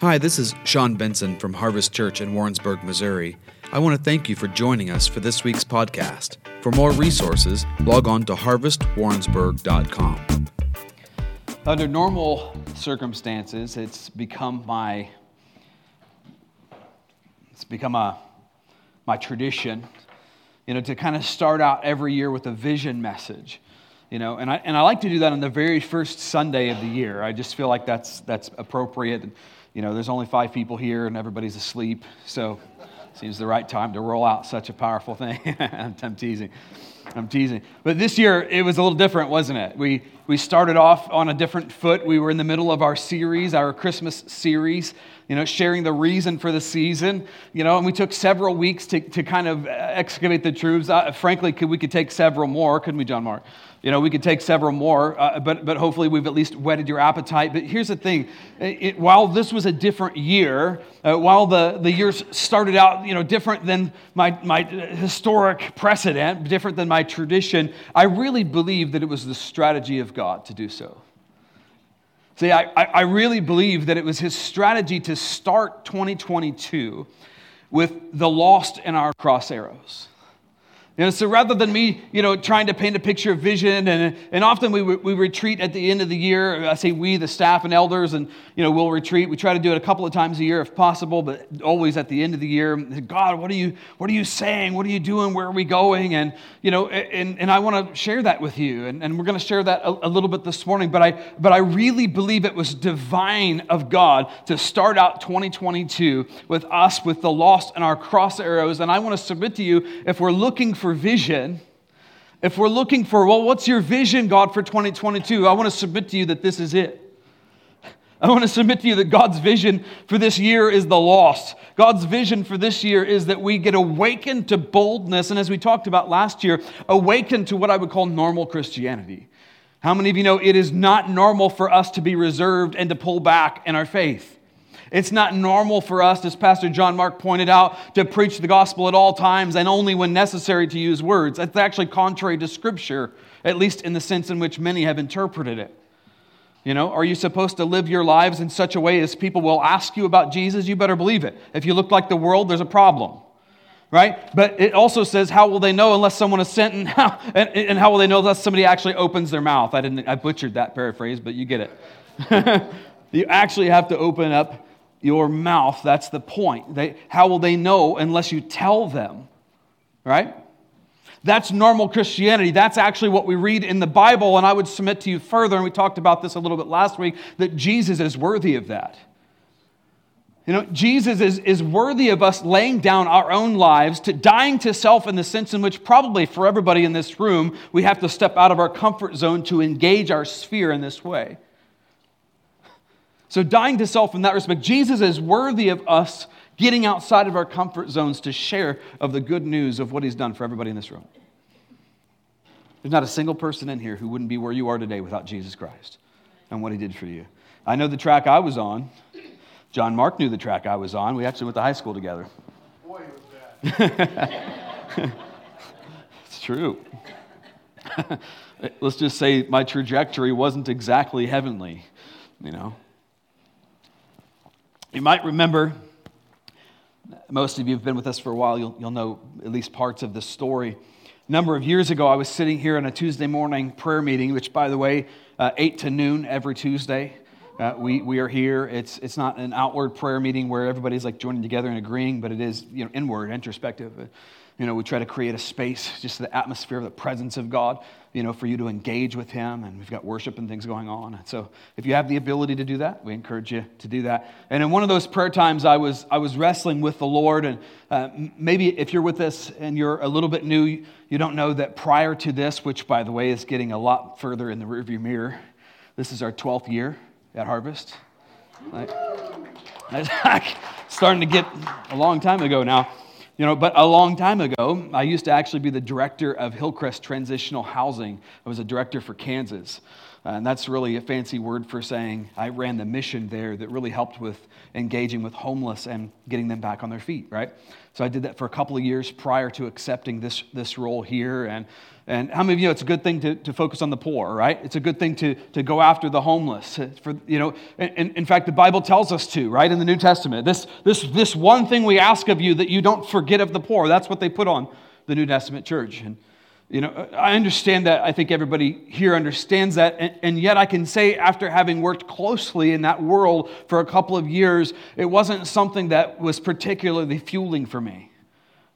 Hi, this is Sean Benson from Harvest Church in Warrensburg, Missouri. I want to thank you for joining us for this week's podcast. For more resources, log on to harvestwarrensburg.com. Under normal circumstances, it's become my it's become a my tradition, you know, to kind of start out every year with a vision message. You know, and I, and I like to do that on the very first Sunday of the year. I just feel like that's, that's appropriate. You know, there's only five people here and everybody's asleep. So seems the right time to roll out such a powerful thing. I'm teasing. I'm teasing. But this year, it was a little different, wasn't it? We, we started off on a different foot. We were in the middle of our series, our Christmas series, you know, sharing the reason for the season, you know, and we took several weeks to, to kind of excavate the truths. Uh, frankly, could, we could take several more, couldn't we, John Mark? You know, we could take several more, uh, but, but hopefully we've at least whetted your appetite. But here's the thing it, while this was a different year, uh, while the, the years started out, you know, different than my, my historic precedent, different than my tradition, I really believe that it was the strategy of God to do so. See, I, I really believe that it was his strategy to start 2022 with the lost in our cross arrows. You know, so rather than me, you know, trying to paint a picture of vision, and, and often we, we retreat at the end of the year. I say we, the staff and elders, and, you know, we'll retreat. We try to do it a couple of times a year if possible, but always at the end of the year. God, what are you, what are you saying? What are you doing? Where are we going? And, you know, and, and I want to share that with you. And, and we're going to share that a, a little bit this morning, but I, but I really believe it was divine of God to start out 2022 with us, with the lost and our cross arrows. And I want to submit to you, if we're looking for for vision, if we're looking for, well, what's your vision, God, for 2022? I want to submit to you that this is it. I want to submit to you that God's vision for this year is the lost. God's vision for this year is that we get awakened to boldness, and as we talked about last year, awakened to what I would call normal Christianity. How many of you know it is not normal for us to be reserved and to pull back in our faith? It's not normal for us, as Pastor John Mark pointed out, to preach the gospel at all times and only when necessary to use words. That's actually contrary to Scripture, at least in the sense in which many have interpreted it. You know, are you supposed to live your lives in such a way as people will ask you about Jesus? You better believe it. If you look like the world, there's a problem. Right? But it also says, how will they know unless someone is sent? And how, and, and how will they know unless somebody actually opens their mouth? I, didn't, I butchered that paraphrase, but you get it. you actually have to open up your mouth. That's the point. They, how will they know unless you tell them? Right? That's normal Christianity. That's actually what we read in the Bible. And I would submit to you further, and we talked about this a little bit last week, that Jesus is worthy of that. You know, Jesus is, is worthy of us laying down our own lives, to dying to self in the sense in which probably for everybody in this room, we have to step out of our comfort zone to engage our sphere in this way. So, dying to self in that respect, Jesus is worthy of us getting outside of our comfort zones to share of the good news of what he's done for everybody in this room. There's not a single person in here who wouldn't be where you are today without Jesus Christ and what he did for you. I know the track I was on. John Mark knew the track I was on. We actually went to high school together. Boy, was that. it's true. Let's just say my trajectory wasn't exactly heavenly, you know. You might remember, most of you have been with us for a while, you'll, you'll know at least parts of this story. A number of years ago, I was sitting here in a Tuesday morning prayer meeting, which, by the way, uh, 8 to noon every Tuesday. Uh, we, we are here. It's, it's not an outward prayer meeting where everybody's like joining together and agreeing, but it is you know, inward, introspective. You know, we try to create a space, just the atmosphere of the presence of God, you know, for you to engage with Him. And we've got worship and things going on. And so if you have the ability to do that, we encourage you to do that. And in one of those prayer times, I was, I was wrestling with the Lord. And uh, maybe if you're with us and you're a little bit new, you don't know that prior to this, which, by the way, is getting a lot further in the rearview mirror, this is our 12th year at Harvest. Like, starting to get a long time ago now. You know, but a long time ago, I used to actually be the director of Hillcrest Transitional Housing. I was a director for Kansas. Uh, and that's really a fancy word for saying I ran the mission there that really helped with engaging with homeless and getting them back on their feet, right? So I did that for a couple of years prior to accepting this, this role here. And, and how many of you know it's a good thing to, to focus on the poor, right? It's a good thing to, to go after the homeless. For, you know, in, in fact, the Bible tells us to, right, in the New Testament. This, this, this one thing we ask of you that you don't forget of the poor. That's what they put on the New Testament church. And you know, uh, I understand that. I think everybody here understands that. And, and, yet, I can say, after having worked closely in that world for a couple of years, it wasn't something that was particularly fueling for me.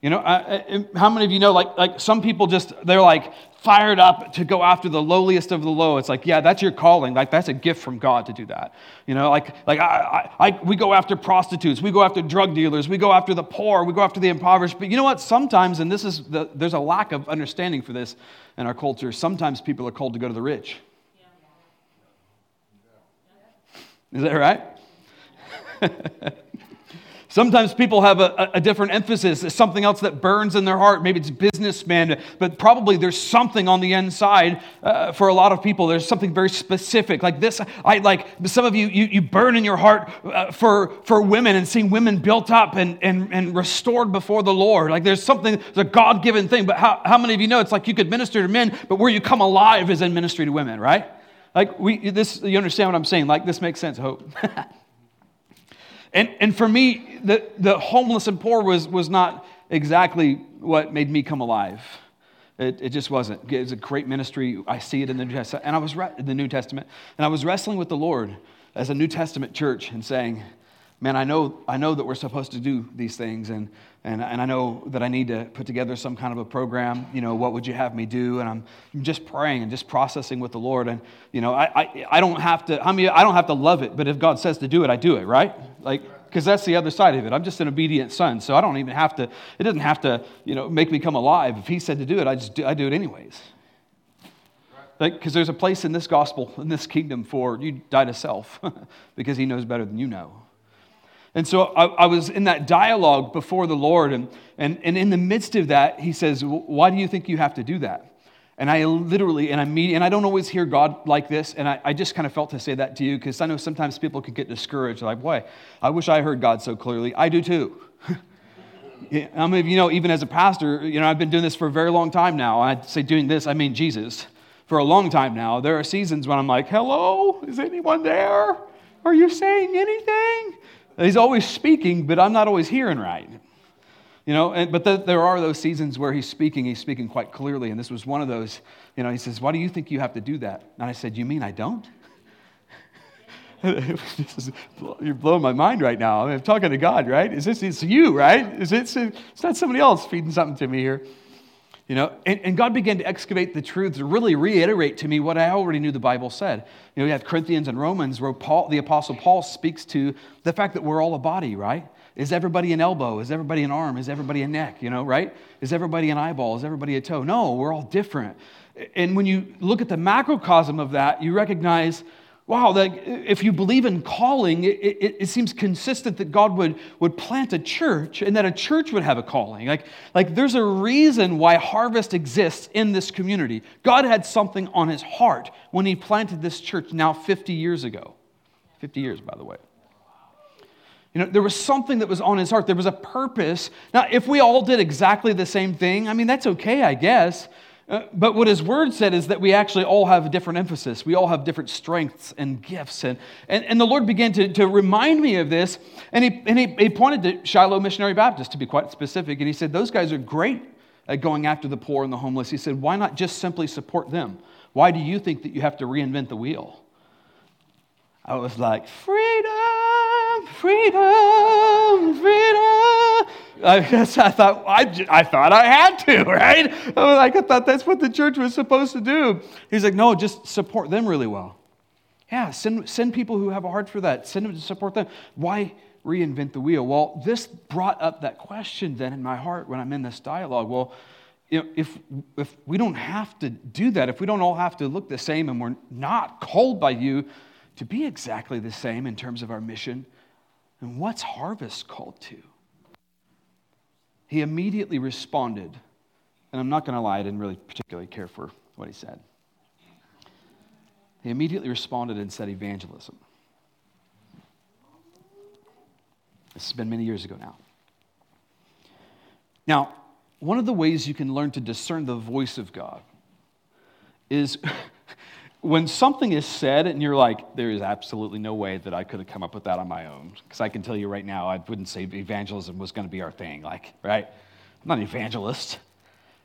You know, I, I, how many of you know, like, like some people just, they're like fired up to go after the lowliest of the low. It's like, yeah, that's your calling. Like, that's a gift from God to do that. You know, like, like I, I, we go after prostitutes, we go after drug dealers, we go after the poor, we go after the impoverished. But you know what? Sometimes, and this is, the, there's a lack of understanding for this in our culture, sometimes people are called to go to the rich. Is that right? Sometimes people have a, a, different emphasis. It's something else that burns in their heart. Maybe it's businessman, but probably there's something on the inside uh, for a lot of people. There's something very specific. Like this, I like some of you, you, you burn in your heart uh, for, for women and seeing women built up and, and, and restored before the Lord. Like there's something, it's a God given thing. But how, how many of you know it's like you could minister to men, but where you come alive is in ministry to women, right? Like we, this, you understand what I'm saying? Like this makes sense, hope. And, and for me, the, the homeless and poor was, was not exactly what made me come alive. It, it just wasn't. It was a great ministry. I see it in the New Testament. And I was re- in the New Testament. And I was wrestling with the Lord as a New Testament church and saying, man, I know, I know that we're supposed to do these things, and, and, and I know that I need to put together some kind of a program. You know, what would you have me do? And I'm just praying and just processing with the Lord. And, you know, I, I, I don't have to, I mean, I don't have to love it, but if God says to do it, I do it, right? Like, because that's the other side of it. I'm just an obedient son, so I don't even have to, it doesn't have to, you know, make me come alive. If he said to do it, I just do, I do it anyways. Because like, there's a place in this gospel, in this kingdom for you die to self because he knows better than you know. And so I, I, was in that dialogue before the Lord, and, and, and in the midst of that, he says, Why do you think you have to do that? And I literally, and I mean, and I don't always hear God like this, and I, I just kind of felt to say that to you because I know sometimes people could get discouraged. Like, boy, I wish I heard God so clearly. I do too. How many of you know, even as a pastor, you know, I've been doing this for a very long time now. I say doing this, I mean Jesus. For a long time now, there are seasons when I'm like, hello, is anyone there? Are you saying anything? He's always speaking, but I'm not always hearing right. You know, and, but the, there are those seasons where he's speaking, he's speaking quite clearly. And this was one of those, you know, he says, Why do you think you have to do that? And I said, You mean I don't? you're blowing my mind right now. I'm talking to God, right? Is this it's you, right? Is it, it's not somebody else feeding something to me here. You know, and, and, God began to excavate the truths, really reiterate to me what I already knew the Bible said. You know, you have Corinthians and Romans where Paul, the Apostle Paul speaks to the fact that we're all a body, right? Is everybody an elbow? Is everybody an arm? Is everybody a neck? You know, right? Is everybody an eyeball? Is everybody a toe? No, we're all different. And when you look at the macrocosm of that, you recognize wow, like, if you believe in calling, it, it, it, seems consistent that God would, would plant a church and that a church would have a calling. Like, like, there's a reason why harvest exists in this community. God had something on his heart when he planted this church now 50 years ago. 50 years, by the way. You know, there was something that was on his heart. There was a purpose. Now, if we all did exactly the same thing, I mean, that's okay, I guess. Uh, but what his word said is that we actually all have a different emphasis. We all have different strengths and gifts. And, and, and the Lord began to, to remind me of this. And, he, and he, he pointed to Shiloh Missionary Baptist, to be quite specific. And he said, Those guys are great at going after the poor and the homeless. He said, Why not just simply support them? Why do you think that you have to reinvent the wheel? I was like, Freedom, freedom, freedom. I guess I thought I, I thought I had to, right? I, was like, I thought that's what the church was supposed to do. He's like, no, just support them really well. Yeah, send, send people who have a heart for that. Send them to support them. Why reinvent the wheel? Well, this brought up that question then in my heart when I'm in this dialogue. Well, if, if we don't have to do that, if we don't all have to look the same and we're not called by you to be exactly the same in terms of our mission, then what's harvest called to? He immediately responded, and I'm not going to lie, I didn't really particularly care for what he said. He immediately responded and said, Evangelism. This has been many years ago now. Now, one of the ways you can learn to discern the voice of God is when something is said and you're like, there is absolutely no way that I could have come up with that on my own. Because I can tell you right now, I wouldn't say evangelism was going to be our thing. Like, right? I'm not an evangelist.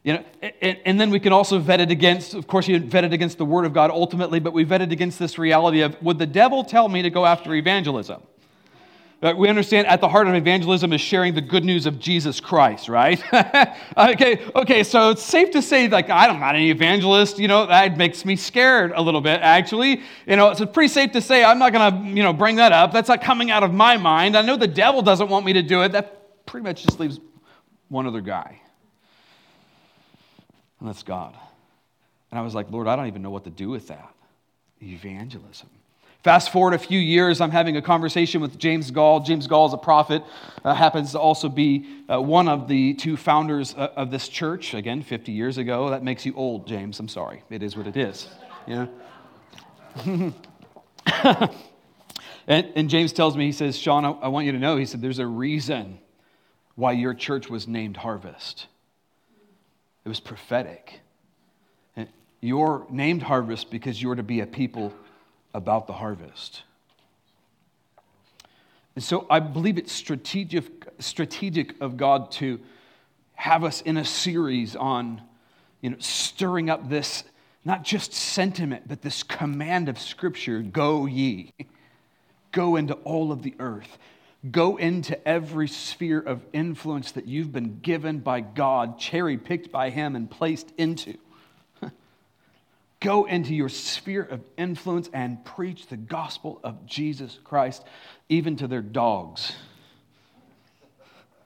You know, and, and, then we can also vet it against, of course, you vet it against the Word of God ultimately, but we vet it against this reality of would the devil tell me to go after evangelism? We understand at the heart of evangelism is sharing the good news of Jesus Christ, right? okay, okay, so it's safe to say, like, I'm not an evangelist, you know, that makes me scared a little bit, actually. You know, it's pretty safe to say I'm not gonna, you know, bring that up. That's not coming out of my mind. I know the devil doesn't want me to do it. That pretty much just leaves one other guy. And that's God. And I was like, Lord, I don't even know what to do with that. Evangelism. Fast forward a few years, I'm having a conversation with James Goll. James Goll is a prophet, uh, happens to also be uh, one of the two founders uh, of this church. Again, 50 years ago. That makes you old, James. I'm sorry. It is what it is. Yeah. and, and, James tells me, he says, Sean, I, I want you to know, he said, there's a reason why your church was named Harvest. It was prophetic. And you're named Harvest because you're to be a people about the harvest. And so I believe it's strategic, strategic of God to have us in a series on you know, stirring up this, not just sentiment, but this command of Scripture go ye, go into all of the earth. Go into every sphere of influence that you've been given by God, cherry picked by Him, and placed into. Go into your sphere of influence and preach the gospel of Jesus Christ, even to their dogs.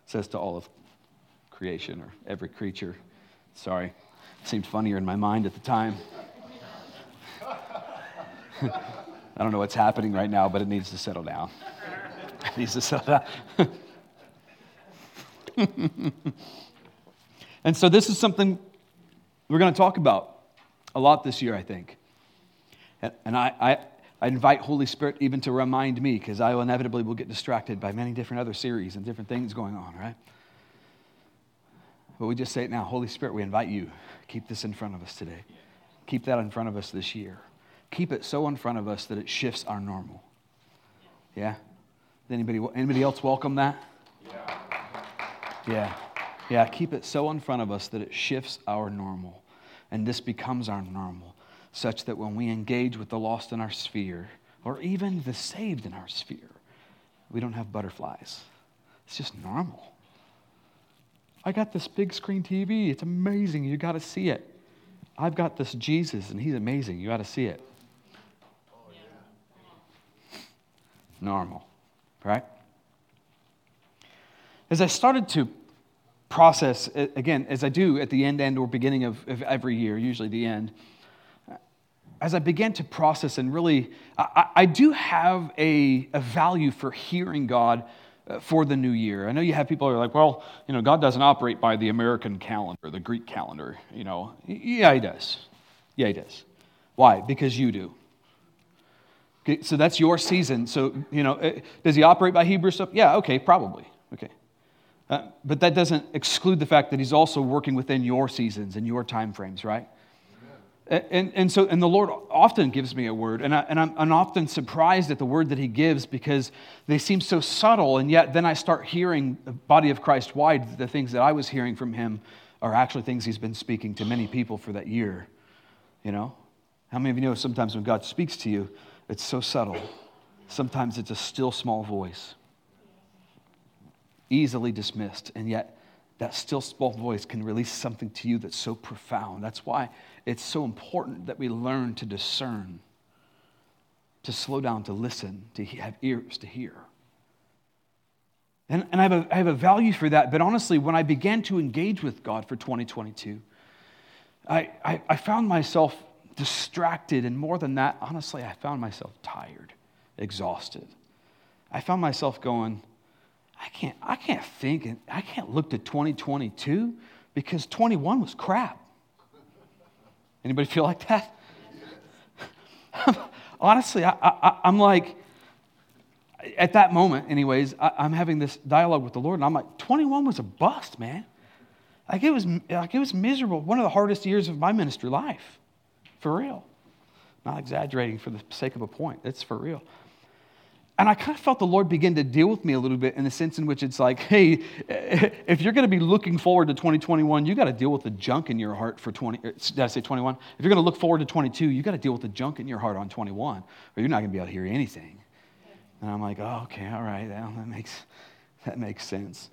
says to all of creation or every creature. Sorry, it seemed funnier in my mind at the time. I don't know what's happening right now, but it needs to settle down. It needs to settle down. and so, this is something we're going to talk about a lot this year, I think. And I, I, I invite Holy Spirit even to remind me, because I will inevitably will get distracted by many different other series and different things going on, right? But we just say it now Holy Spirit, we invite you. Keep this in front of us today. Keep that in front of us this year. Keep it so in front of us that it shifts our normal. Yeah? Anybody, anybody else welcome that? Yeah. Yeah. Yeah. Keep it so in front of us that it shifts our normal. And this becomes our normal, such that when we engage with the lost in our sphere, or even the saved in our sphere, we don't have butterflies. It's just normal. I got this big screen TV. It's amazing. You got to see it. I've got this Jesus, and he's amazing. You got to see it. Normal, right? As I started to process, again, as I do at the end, end or beginning of, of every year, usually the end, as I began to process and really, I, I do have a, a, value for hearing God uh, for the new year. I know you have people who are like, well, you know, God doesn't operate by the American calendar, the Greek calendar, you know. Yeah, he does. Yeah, he does. Why? Because you do. Okay, so that's your season. So, you know, uh, does he operate by Hebrew stuff? Yeah, okay, probably. Okay. Uh, but that doesn't exclude the fact that he's also working within your seasons and your time frames, right? And, and, and, so, and the Lord often gives me a word, and, I, and I'm, I'm often surprised at the word that He gives because they seem so subtle, and yet then I start hearing the body of Christ wide, the things that I was hearing from Him are actually things He's been speaking to many people for that year. You know? How many of you know sometimes when God speaks to you, it's so subtle? Sometimes it's a still small voice easily dismissed, and yet that still small voice can release something to you that's so profound. That's why it's so important that we learn to discern, to slow down, to listen, to have ears to hear. And, and I, have a, I have a value for that, but honestly, when I began to engage with God for 2022, I, I, I found myself distracted, and more than that, honestly, I found myself tired, exhausted. I found myself going, I can't, I can't think and I can't look to 2022 because 21 was crap. Anybody feel like that? honestly, I, I, I'm like, at that moment, anyways, I, am having this dialogue with the Lord, and I'm like, 21 was a bust, man. Like it was, like it was miserable. One of the hardest years of my ministry life, for real. Not exaggerating for the sake of a point. It's for real. And I kind of felt the Lord begin to deal with me a little bit in the sense in which it's like, hey, if you're going to be looking forward to 2021, you got to deal with the junk in your heart for 20. Uh, did I say 21? If you're going to look forward to 22, you got to deal with the junk in your heart on 21, or you're not going to be able to hear anything. And I'm like, oh, okay, all right, that makes, that makes sense.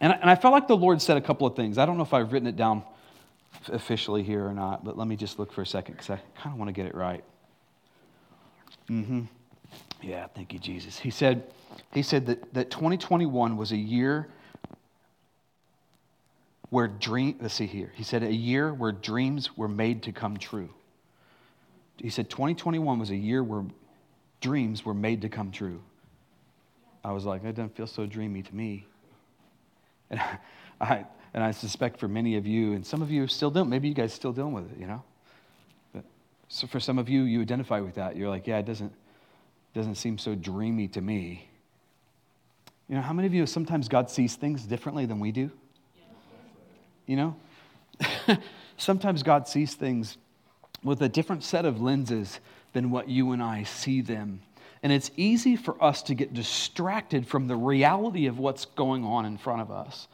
And I, and I felt like the Lord said a couple of things. I don't know if I've written it down officially here or not, but let me just look for a second because I kind of want to get it right. Mm-hmm. Yeah, thank you, Jesus. He said, he said that, that 2021 was a year where dream let's see here. He said a year where dreams were made to come true. He said 2021 was a year where dreams were made to come true. I was like, that doesn't feel so dreamy to me. And I, and I suspect for many of you, and some of you still don't, maybe you guys still dealing with it, you know? But so for some of you, you identify with that. You're like, yeah, it doesn't, doesn't seem so dreamy to me. You know, how many of you sometimes God sees things differently than we do? You know? sometimes God sees things with a different set of lenses than what you and I see them. And it's easy for us to get distracted from the reality of what's going on in front of us.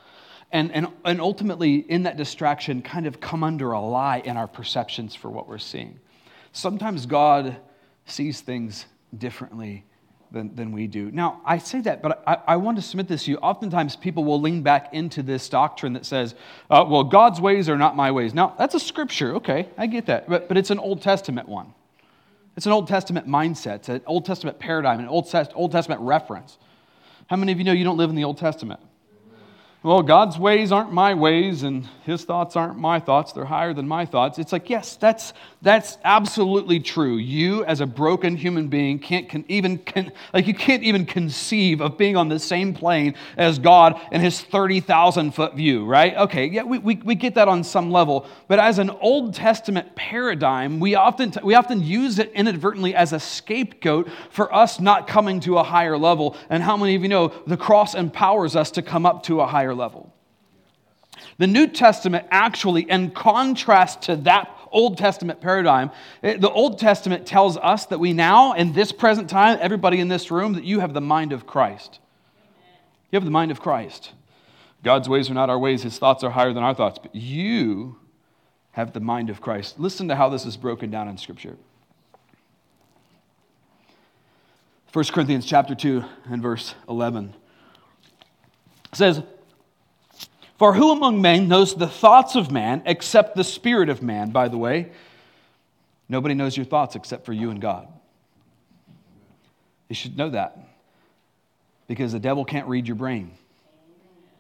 And, and, and ultimately, in that distraction, kind of come under a lie in our perceptions for what we're seeing. Sometimes God sees things differently than, than we do. Now, I say that, but I, I want to submit this to you. Oftentimes, people will lean back into this doctrine that says, uh, well, God's ways are not my ways. Now, that's a scripture. Okay, I get that. But, but it's an Old Testament one. It's an Old Testament mindset, it's an Old Testament paradigm, an Old, Old Testament reference. How many of you know you don't live in the Old Testament? Well, God's ways aren't my ways and his thoughts aren't my thoughts. They're higher than my thoughts. It's like, yes, that's, that's absolutely true. You, as a broken human being, can't con- even, con- like, you can't even conceive of being on the same plane as God and his 30,000 foot view, right? Okay, yeah, we, we, we get that on some level. But as an Old Testament paradigm, we often, we often use it inadvertently as a scapegoat for us not coming to a higher level. And how many of you know the cross empowers us to come up to a higher level. The New Testament actually, in contrast to that Old Testament paradigm, eh, the Old Testament tells us that we now, in this present time, everybody in this room, that you have the mind of Christ. You have the mind of Christ. God's ways are not our ways, his thoughts are higher than our thoughts, but you have the mind of Christ. Listen to how this is broken down in Scripture. 1 Corinthians chapter 2 and verse 11 says, for who among men knows the thoughts of man except the spirit of man, by the way? Nobody knows your thoughts except for you and God. You should know that because the devil can't read your brain.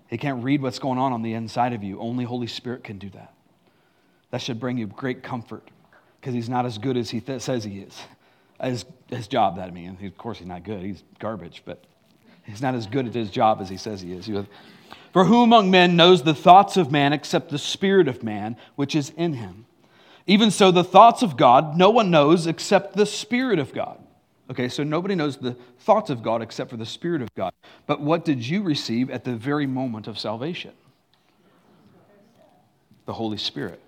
He can't read what's going on on the inside of you. Only Holy Spirit can do that. That should bring you great comfort because he's not as good as he th- says he is. His, his job, that I mean. Of course, he's not good. He's garbage, but he's not as good at his job as he says he is. For who among men knows the thoughts of man except the spirit of man which is in him? Even so, the thoughts of God no one knows except the spirit of God. Okay, so nobody knows the thoughts of God except for the spirit of God. But what did you receive at the very moment of salvation? The Holy Spirit.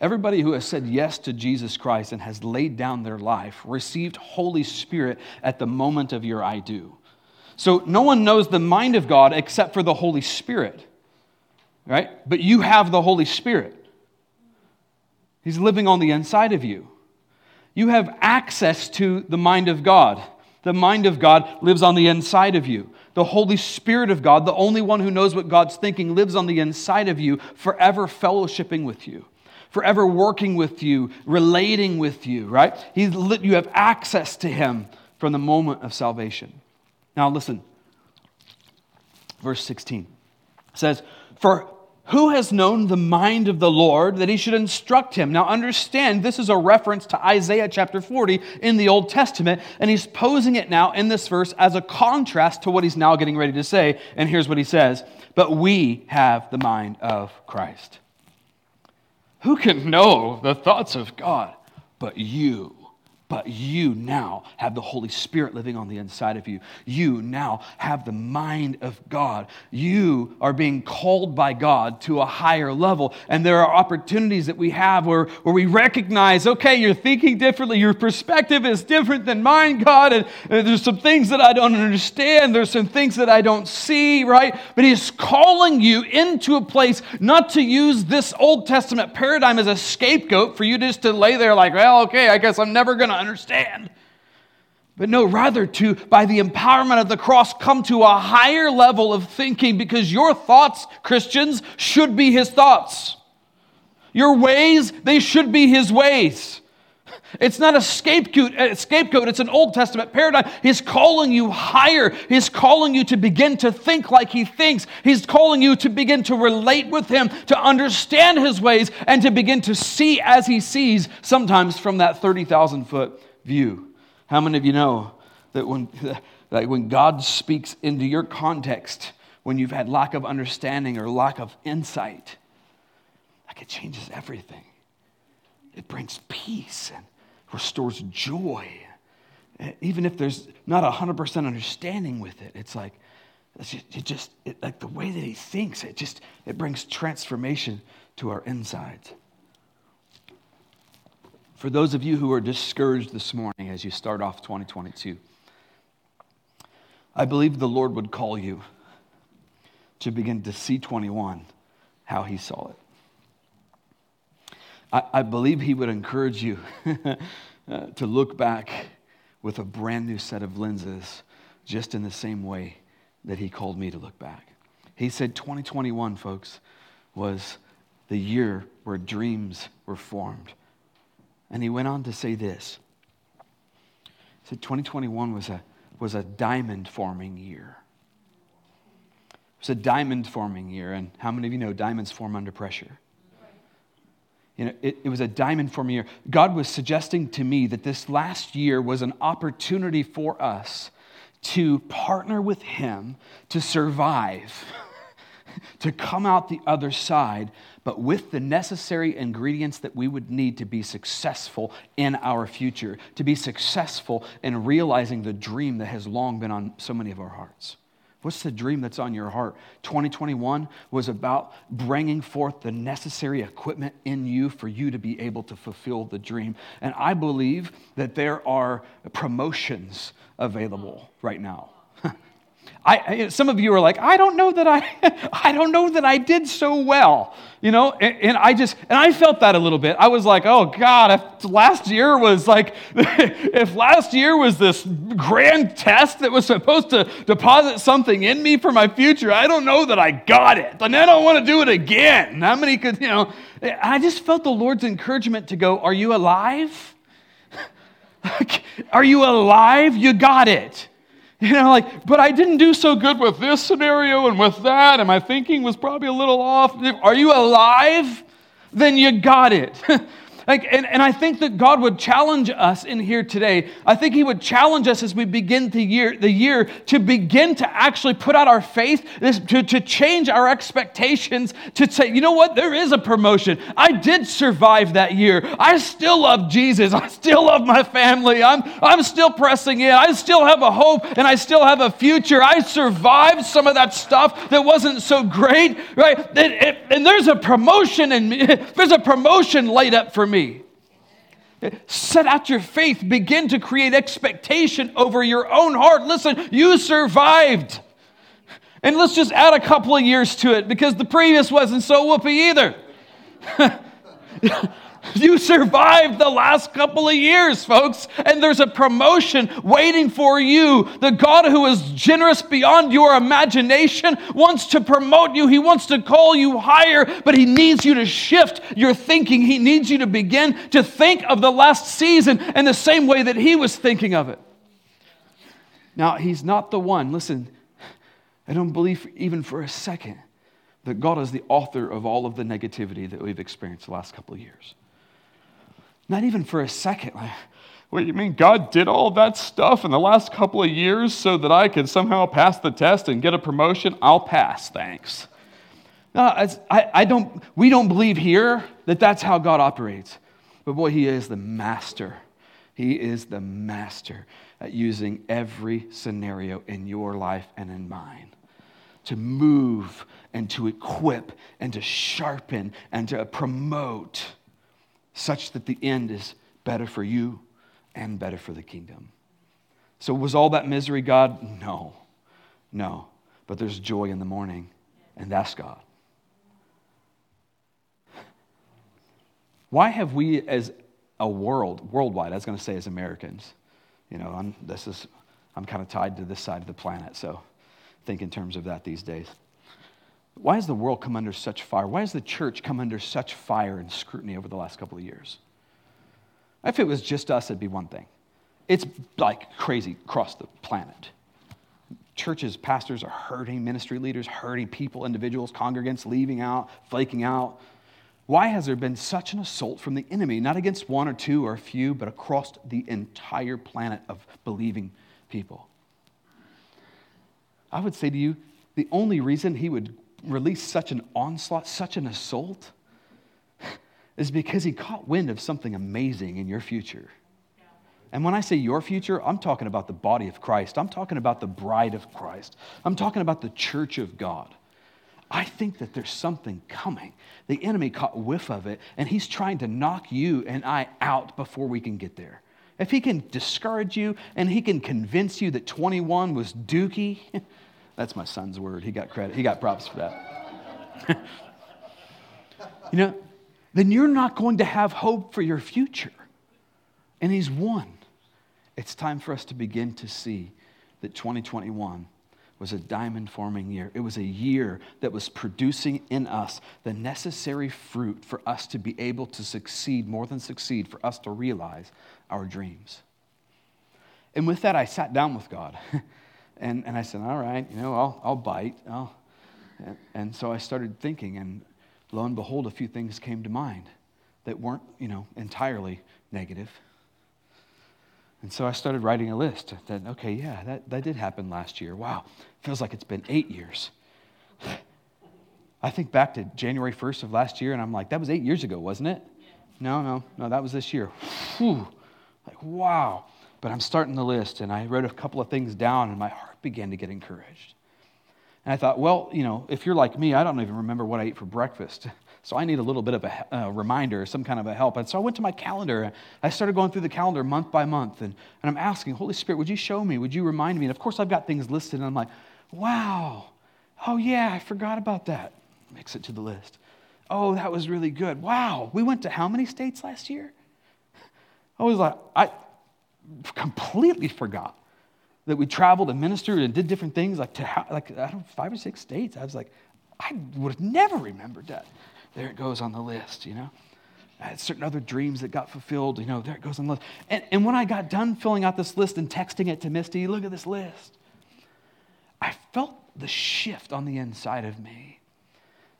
Everybody who has said yes to Jesus Christ and has laid down their life received Holy Spirit at the moment of your I do. So no one knows the mind of God except for the Holy Spirit, right? But you have the Holy Spirit. He's living on the inside of you. You have access to the mind of God. The mind of God lives on the inside of you. The Holy Spirit of God, the only one who knows what God's thinking, lives on the inside of you, forever fellowshipping with you, forever working with you, relating with you, right? He's, you have access to Him from the moment of salvation. Now, listen. Verse 16 says, For who has known the mind of the Lord that he should instruct him? Now, understand, this is a reference to Isaiah chapter 40 in the Old Testament, and he's posing it now in this verse as a contrast to what he's now getting ready to say. And here's what he says But we have the mind of Christ. Who can know the thoughts of God but you but you now have the Holy Spirit living on the inside of you. You now have the mind of God. You are being called by God to a higher level. And there are opportunities that we have where, where we recognize, okay, you're thinking differently. Your perspective is different than mine, God. And, and there's some things that I don't understand. There's some things that I don't see, right? But He's calling you into a place not to use this Old Testament paradigm as a scapegoat for you just to lay there like, well, okay, I guess I'm never going to understand. But no, rather to, by the empowerment of the cross, come to a higher level of thinking because your thoughts, Christians, should be his thoughts. Your ways, they should be his ways. It's not a scapegoat, a scapegoat, it's an Old Testament paradigm. He's calling you higher. He's calling you to begin to think like he thinks. He's calling you to begin to relate with him, to understand his ways, and to begin to see as he sees, sometimes from that 30,000 foot view. How many of you know that when, like when God speaks into your context, when you've had lack of understanding or lack of insight, like it changes everything. It brings peace and restores joy. Even if there's not 100% understanding with it, it's like, it just, it, like the way that he thinks, it just, it brings transformation to our insides. For those of you who are discouraged this morning as you start off 2022, I believe the Lord would call you to begin to see 21 how he saw it. I, believe he would encourage you to look back with a brand new set of lenses, just in the same way that he called me to look back. He said 2021, folks, was the year where dreams were formed. And he went on to say this. He said 2021 was a, was a diamond forming year. It was a diamond forming year. And how many of you know diamonds form under pressure? You know, it, it was a diamond forming year. God was suggesting to me that this last year was an opportunity for us to partner with Him to survive, to come out the other side but with the necessary ingredients that we would need to be successful in our future, to be successful in realizing the dream that has long been on so many of our hearts. What's the dream that's on your heart? 2021 was about bringing forth the necessary equipment in you for you to be able to fulfill the dream. And I believe that there are promotions available right now. I, some of you are like, I don't know that I, I don't know that I did so well, you know. And, and, I just, and I felt that a little bit. I was like, oh God, if last year was like, if last year was this grand test that was supposed to deposit something in me for my future, I don't know that I got it, and I don't want to do it again. How many could, you know? I just felt the Lord's encouragement to go, are you alive? are you alive? You got it. You know, like, but I didn't do so good with this scenario and with that, and my thinking was probably a little off. Are you alive? Then you got it. Like, and, and I think that God would challenge us in here today. I think He would challenge us as we begin the year, the year to begin to actually put out our faith, this, to, to change our expectations, to say, you know what, there is a promotion. I did survive that year. I still love Jesus. I still love my family. I'm, I'm still pressing in. I still have a hope and I still have a future. I survived some of that stuff that wasn't so great, right? And, and, and there's a promotion and there's a promotion laid up for me Set out your faith. Begin to create expectation over your own heart. Listen, you survived. And let's just add a couple of years to it because the previous wasn't so whoopee either. You survived the last couple of years, folks, and there's a promotion waiting for you. The God who is generous beyond your imagination wants to promote you. He wants to call you higher, but He needs you to shift your thinking. He needs you to begin to think of the last season in the same way that He was thinking of it. Now, He's not the one, listen, I don't believe even for a second that God is the author of all of the negativity that we've experienced the last couple of years. Not even for a second. Like, what you mean God did all that stuff in the last couple of years so that I could somehow pass the test and get a promotion? I'll pass, thanks. No, I, I don't, we don't believe here that that's how God operates. But boy, He is the master He is the master at using every scenario in your life and in mine to move and to equip and to sharpen and to promote such that the end is better for you and better for the kingdom. So, was all that misery God? No, no. But there's joy in the morning, and that's God. Why have we, as a world, worldwide, I was going to say as Americans, you know, I'm, this is, I'm kind of tied to this side of the planet, so think in terms of that these days. Why has the world come under such fire? Why has the church come under such fire and scrutiny over the last couple of years? If it was just us, it'd be one thing. It's like crazy across the planet. Churches, pastors are hurting, ministry leaders hurting people, individuals, congregants leaving out, flaking out. Why has there been such an assault from the enemy, not against one or two or a few, but across the entire planet of believing people? I would say to you, the only reason he would release such an onslaught, such an assault, is because he caught wind of something amazing in your future. And when I say your future, I'm talking about the body of Christ. I'm talking about the bride of Christ. I'm talking about the church of God. I think that there's something coming. The enemy caught whiff of it, and he's trying to knock you and I out before we can get there. If he can discourage you and he can convince you that 21 was dookie, that's my son's word. He got credit, he got props for that. you know, then you're not going to have hope for your future. And he's won. It's time for us to begin to see that 2021 was a diamond forming year. It was a year that was producing in us the necessary fruit for us to be able to succeed, more than succeed, for us to realize our dreams. And with that, I sat down with God. and, and I said, All right, you know, I'll, I'll bite. I'll. And, and so I started thinking, and lo and behold, a few things came to mind that weren't, you know, entirely negative. And so I started writing a list that, okay, yeah, that, that did happen last year. Wow, feels like it's been eight years. I think back to January 1st of last year, and I'm like, that was eight years ago, wasn't it? No, no, no, that was this year. Whew. Like, wow. But I'm starting the list, and I wrote a couple of things down, and my heart began to get encouraged. And I thought, well, you know, if you're like me, I don't even remember what I ate for breakfast. So I need a little bit of a, a, uh, reminder, some kind of a help. And so I went to my calendar. I started going through the calendar month by month. And, and I'm asking, Holy Spirit, would you show me? Would you remind me? And of course, I've got things listed. And I'm like, wow. Oh, yeah, I forgot about that. Mix it to the list. Oh, that was really good. Wow. We went to how many states last year? I was like, I completely forgot that we traveled and ministered and did different things like to like I don't know, five or six states. I was like, I would have never remembered that there it goes on the list, you know. I had certain other dreams that got fulfilled, you know, there it goes on the list. And, and when I got done filling out this list and texting it to Misty, look at this list, I felt the shift on the inside of me.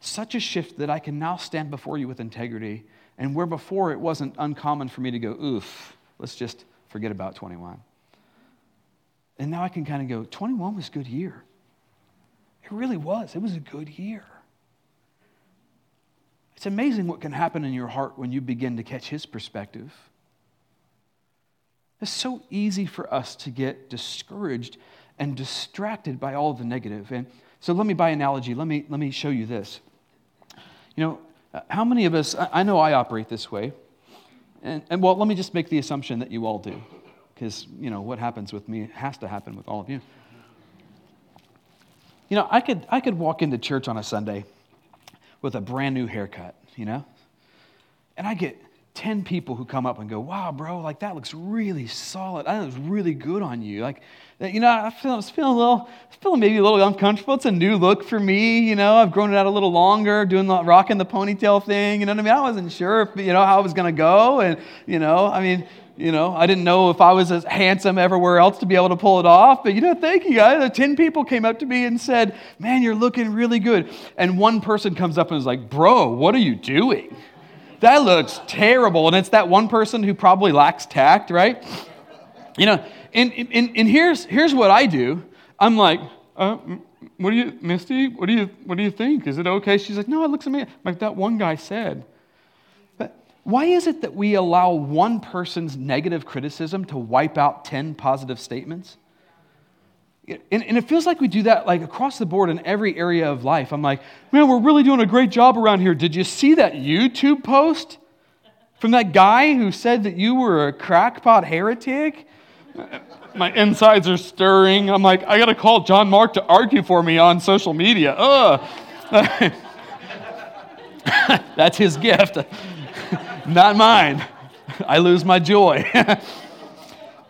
Such a shift that I can now stand before you with integrity. And where before it wasn't uncommon for me to go, oof, let's just forget about 21. And now I can kind of go, 21 was a good year. It really was. It was a good year. It's amazing what can happen in your heart when you begin to catch his perspective. It's so easy for us to get discouraged and distracted by all the negative. And so let me, by analogy, let me, let me show you this. You know, uh, how many of us, I know I operate this way. And, and well, let me just make the assumption that you all do. Because, you know, what happens with me has to happen with all of you. You know, I could, I could walk into church on a Sunday with a brand new haircut, you know? And I get 10 people who come up and go, wow, bro, like that looks really solid. That looks really good on you. Like, you know, I, feel, I was feeling a little, feeling maybe a little uncomfortable. It's a new look for me, you know. I've grown it out a little longer, doing the rocking the ponytail thing. You know what I mean? I wasn't sure if, you know, how I was going to go. And, you know, I mean, you know, I didn't know if I was as handsome everywhere else to be able to pull it off. But, you know, thank you guys. 10 people came up to me and said, Man, you're looking really good. And one person comes up and is like, Bro, what are you doing? That looks terrible. And it's that one person who probably lacks tact, right? You know, and, and, and here's, here's what I do I'm like, uh, what do you, Misty, what do you, what do you think? Is it okay? She's like, No, it looks amazing. Like that one guy said. But why is it that we allow one person's negative criticism to wipe out 10 positive statements? And, and, it feels like we do that like across the board in every area of life. I'm like, man, we're really doing a great job around here. Did you see that YouTube post from that guy who said that you were a crackpot heretic? My insides are stirring. I'm like, I got to call John Mark to argue for me on social media. Ugh. That's his gift, not mine. I lose my joy.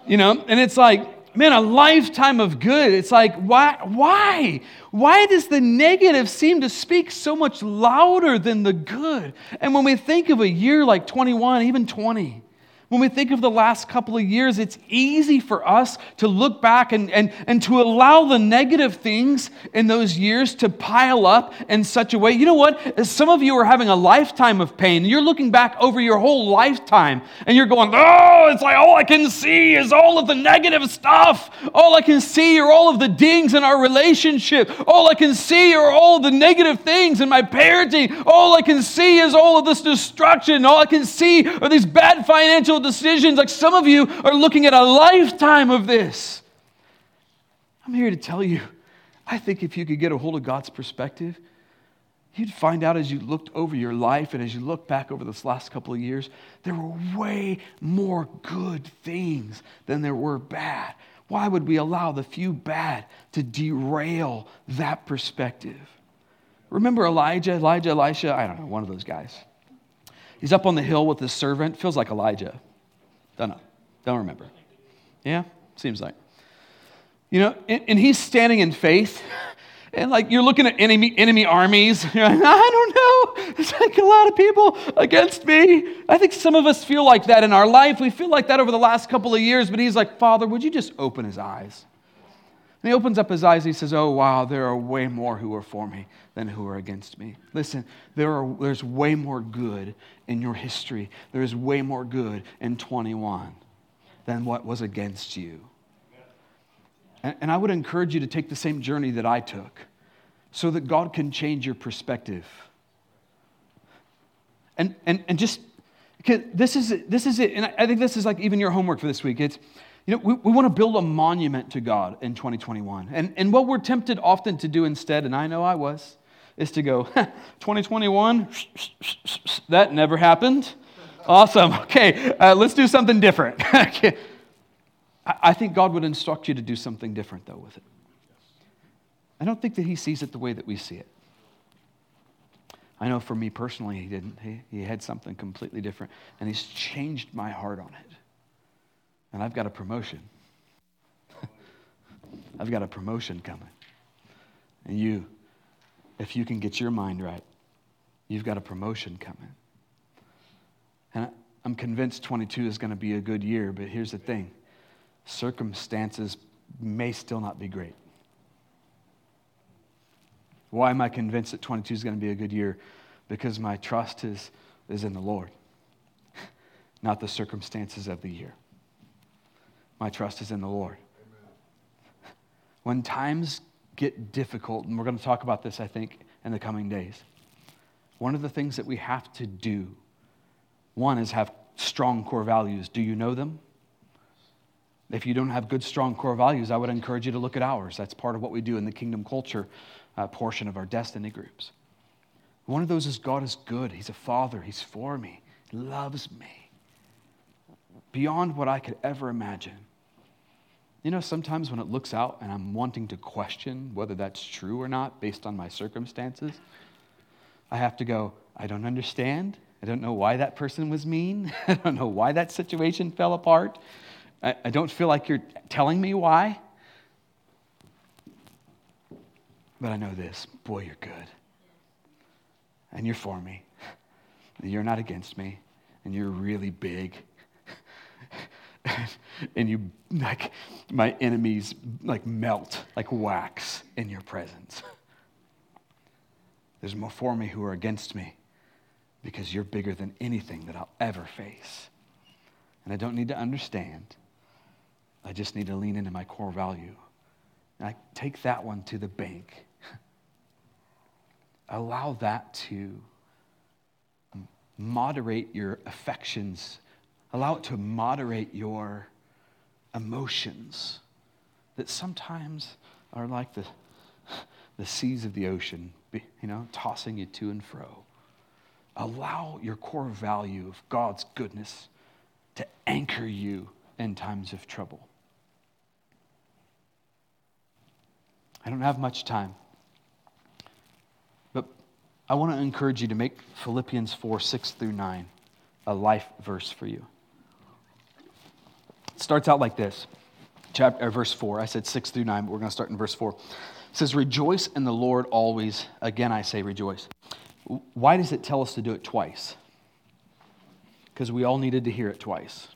you know, and it's like, man, a lifetime of good. It's like, why? Why? Why does the negative seem to speak so much louder than the good? And when we think of a year like 21, even 20, when we think of the last couple of years, it's easy for us to look back and, and, and to allow the negative things in those years to pile up in such a way. You know what? Some of you are having a lifetime of pain. You're looking back over your whole lifetime and you're going, oh, it's like all I can see is all of the negative stuff. All I can see are all of the dings in our relationship. All I can see are all the negative things in my parenting. All I can see is all of this destruction. All I can see are these bad financial decisions. Like some of you are looking at a lifetime of this. I'm here to tell you, I think if you could get a hold of God's perspective, you'd find out as you looked over your life and as you look back over this last couple of years, there were way more good things than there were bad. Why would we allow the few bad to derail that perspective? Remember Elijah, Elijah, Elisha? I don't know, one of those guys. He's up on the hill with his servant, feels like Elijah. Don't know. Don't remember. Yeah? Seems like. You know, and, and he's standing in faith. And like you're looking at enemy, enemy armies. You're like, I don't know. It's like a lot of people against me. I think some of us feel like that in our life. We feel like that over the last couple of years. But he's like, Father, would you just open his eyes? And he opens up his eyes. And he says, Oh, wow, there are way more who are for me than who are against me. Listen, there are, there's way more good in your history. There is way more good in 21 than what was against you. And, and I would encourage you to take the same journey that I took so that God can change your perspective. And, and, and just, this is, this is it. And I think this is like even your homework for this week. It's, you know, we, we want to build a monument to God in 2021. And, and what we're tempted often to do instead, and I know I was, is to go, 2021, that never happened. Awesome. Okay, uh, let's do something different. I think God would instruct you to do something different, though, with it. I don't think that He sees it the way that we see it. I know for me personally, He didn't. He, he had something completely different, and He's changed my heart on it and I've got a promotion. I've got a promotion coming. And you, if you can get your mind right, you've got a promotion coming. And I'm convinced 22 is going to be a good year, but here's the thing circumstances may still not be great. Why am I convinced that 22 is going to be a good year? Because my trust is, is in the Lord, not the circumstances of the year. My trust is in the Lord. Amen. When times get difficult, and we're going to talk about this, I think, in the coming days, one of the things that we have to do, one is have strong core values. Do you know them? If you don't have good, strong core values, I would encourage you to look at ours. That's part of what we do in the kingdom culture uh, portion of our destiny groups. One of those is God is good. He's a father. He's for me. He loves me beyond what I could ever imagine. You know, sometimes when it looks out and I'm wanting to question whether that's true or not based on my circumstances, I have to go, I don't understand. I don't know why that person was mean. I don't know why that situation fell apart. I, I don't feel like you're telling me why. But I know this boy, you're good. And you're for me. And You're not against me. And you're really big. and you like my enemies like melt like wax in your presence. There's more for me who are against me because you're bigger than anything that I'll ever face. And I don't need to understand. I just need to lean into my core value. And I take that one to the bank. Allow that to moderate your affections, allow it to moderate your emotions that sometimes are like the, the seas of the ocean, you know, tossing you to and fro. Allow your core value of God's goodness to anchor you in times of trouble. I don't have much time, but I want to encourage you to make Philippians 4 6 through 9 a life verse for you. It starts out like this chapter, uh, verse 4. I said 6 through 9, but we're going to start in verse 4. It says, Rejoice in the Lord always. Again, I say rejoice. Why does it tell us to do it twice? Because we all needed to hear it twice.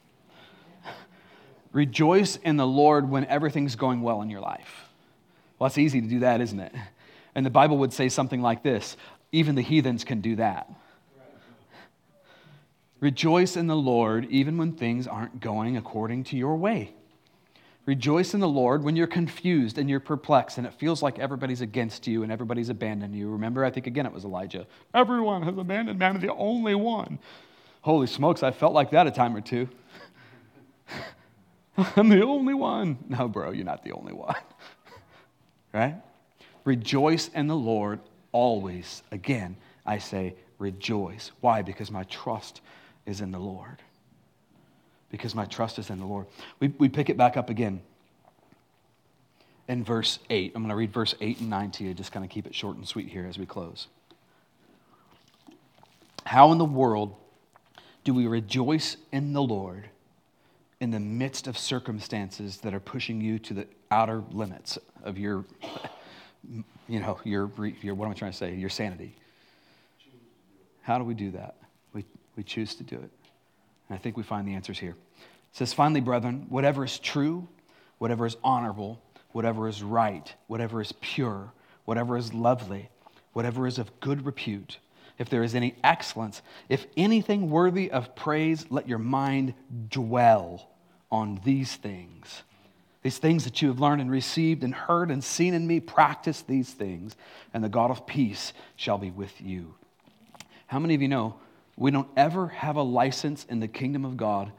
rejoice in the Lord when everything's going well in your life. Well, it's easy to do that, isn't it? And the Bible would say something like this even the heathens can do that. Rejoice in the Lord even when things aren't going according to your way. Rejoice in the Lord when you're confused and you're perplexed and it feels like everybody's against you and everybody's abandoned you. Remember, I think again it was Elijah. Everyone has abandoned man, the only one. Holy smokes, I felt like that a time or two. I'm the only one. No, bro, you're not the only one. right? Rejoice in the Lord always. Again, I say rejoice. Why? Because my trust is in the Lord because my trust is in the Lord. We, we pick it back up again in verse 8. I'm going to read verse 8 and 9 to you, just kind of keep it short and sweet here as we close. How in the world do we rejoice in the Lord in the midst of circumstances that are pushing you to the outer limits of your, you know, your, your what am I trying to say? Your sanity. How do we do that? We, choose to do it. And I think we find the answers here. It says, finally, brethren, whatever is true, whatever is honorable, whatever is right, whatever is pure, whatever is lovely, whatever is of good repute, if there is any excellence, if anything worthy of praise, let your mind dwell on these things. These things that you have learned and received and heard and seen in me, practice these things, and the God of peace shall be with you. How many of you know we don't ever have a license in the kingdom of God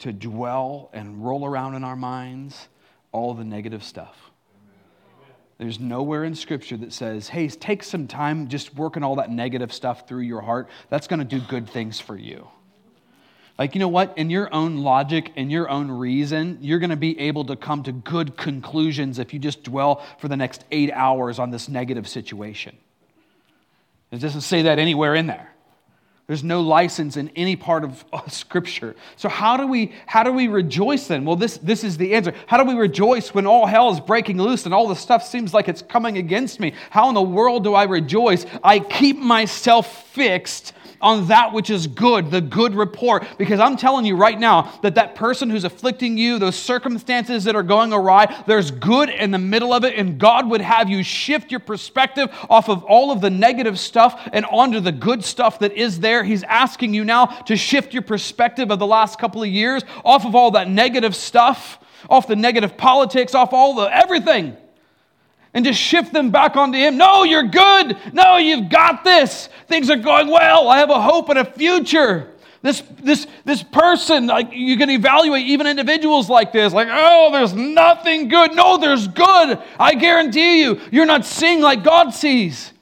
to dwell and roll around in our minds all the negative stuff. There's nowhere in Scripture that says, hey, take some time just working all that negative stuff through your heart. That's going to do good things for you. Like, you know what? In your own logic and your own reason, you're going to be able to come to good conclusions if you just dwell for the next eight hours on this negative situation. It doesn't say that anywhere in there. There's no license in any part of uh, Scripture. So how do we how do we rejoice then? Well, this this is the answer. How do we rejoice when all hell is breaking loose and all the stuff seems like it's coming against me? How in the world do I rejoice? I keep myself fixed on that which is good, the good report. Because I'm telling you right now that that person who's afflicting you, those circumstances that are going awry, there's good in the middle of it, and God would have you shift your perspective off of all of the negative stuff and onto the good stuff that is there. He's asking you now to shift your perspective of the last couple of years off of all that negative stuff, off the negative politics, off all the everything and just shift them back onto Him. No, you're good. No, you've got this. Things are going well. I have a hope and a future. This, this, this person, like you can evaluate even individuals like this, like, oh, there's nothing good. No, there's good. I guarantee you, you're not seeing like God sees.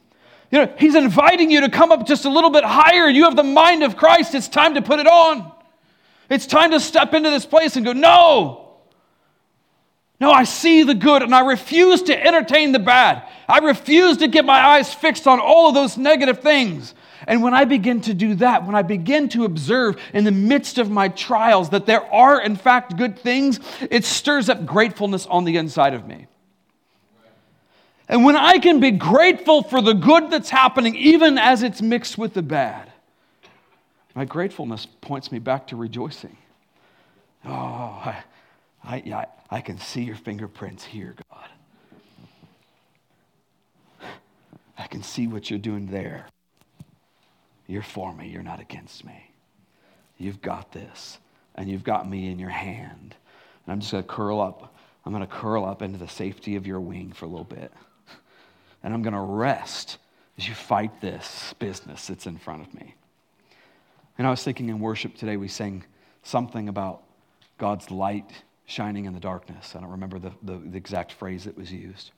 You know, He's inviting you to come up just a little bit higher. You have the mind of Christ. It's time to put it on. It's time to step into this place and go, no, no, I see the good and I refuse to entertain the bad. I refuse to get my eyes fixed on all of those negative things. And when I begin to do that, when I begin to observe in the midst of my trials that there are, in fact, good things, it stirs up gratefulness on the inside of me. And when I can be grateful for the good that's happening, even as it's mixed with the bad, my gratefulness points me back to rejoicing. Oh, I, I, I, can see your fingerprints here, God. I can see what you're doing there. You're for me, you're not against me. You've got this, and you've got me in your hand. And I'm just going to curl up. I'm going to curl up into the safety of your wing for a little bit. And I'm going to rest as you fight this business that's in front of me. And I was thinking in worship today, we sang something about God's light shining in the darkness. I don't remember the, the, the, exact phrase that was used.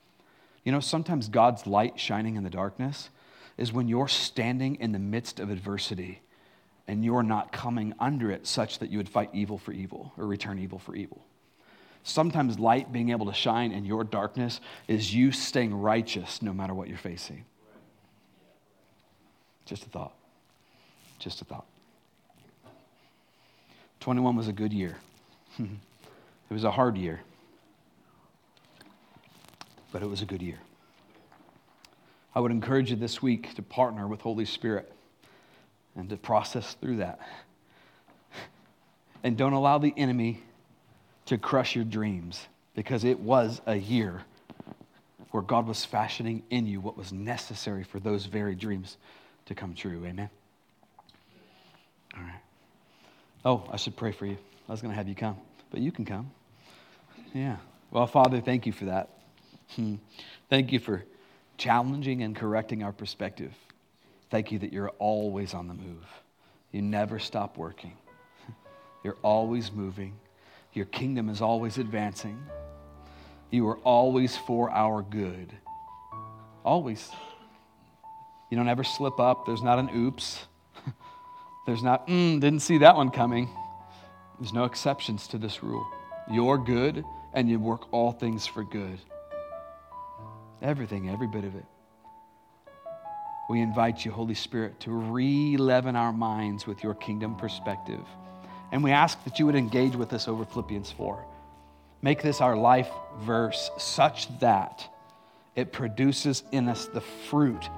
You know, sometimes God's light shining in the darkness is when you're standing in the midst of adversity and you're not coming under it such that you would fight evil for evil or return evil for evil. Sometimes light being able to shine in your darkness is you staying righteous no matter what you're facing. Just a thought. Just a thought. 21 was a good year. it was a hard year, but it was a good year. I would encourage you this week to partner with Holy Spirit and to process through that. And don't allow the enemy to crush your dreams because it was a year where God was fashioning in you what was necessary for those very dreams to come true. Amen. All right. Oh, I should pray for you. I was going to have you come, but you can come. Yeah. Well, Father, thank you for that. Hmm. Thank you for challenging and correcting our perspective. Thank you that you're always on the move. You never stop working. You're always moving. Your kingdom is always advancing. You are always for our good. Always. You don't ever slip up. There's not an oops. There's not, mm, didn't see that one coming. There's no exceptions to this rule. You're good and you work all things for good. Everything, every bit of it. We invite you, Holy Spirit, to re leaven our minds with your kingdom perspective. And we ask that you would engage with us over Philippians 4. Make this our life verse such that it produces in us the fruit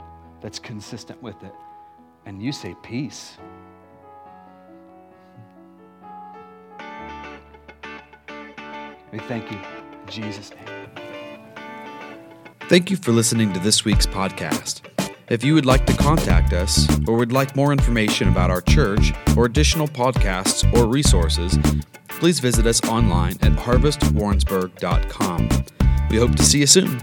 that's consistent with it. And you say peace. We thank you in Jesus' name. Thank you for listening to this week's podcast. If you would like to contact us or would like more information about our church or additional podcasts or resources, please visit us online at harvestwarrensburg.com. We hope to see you soon.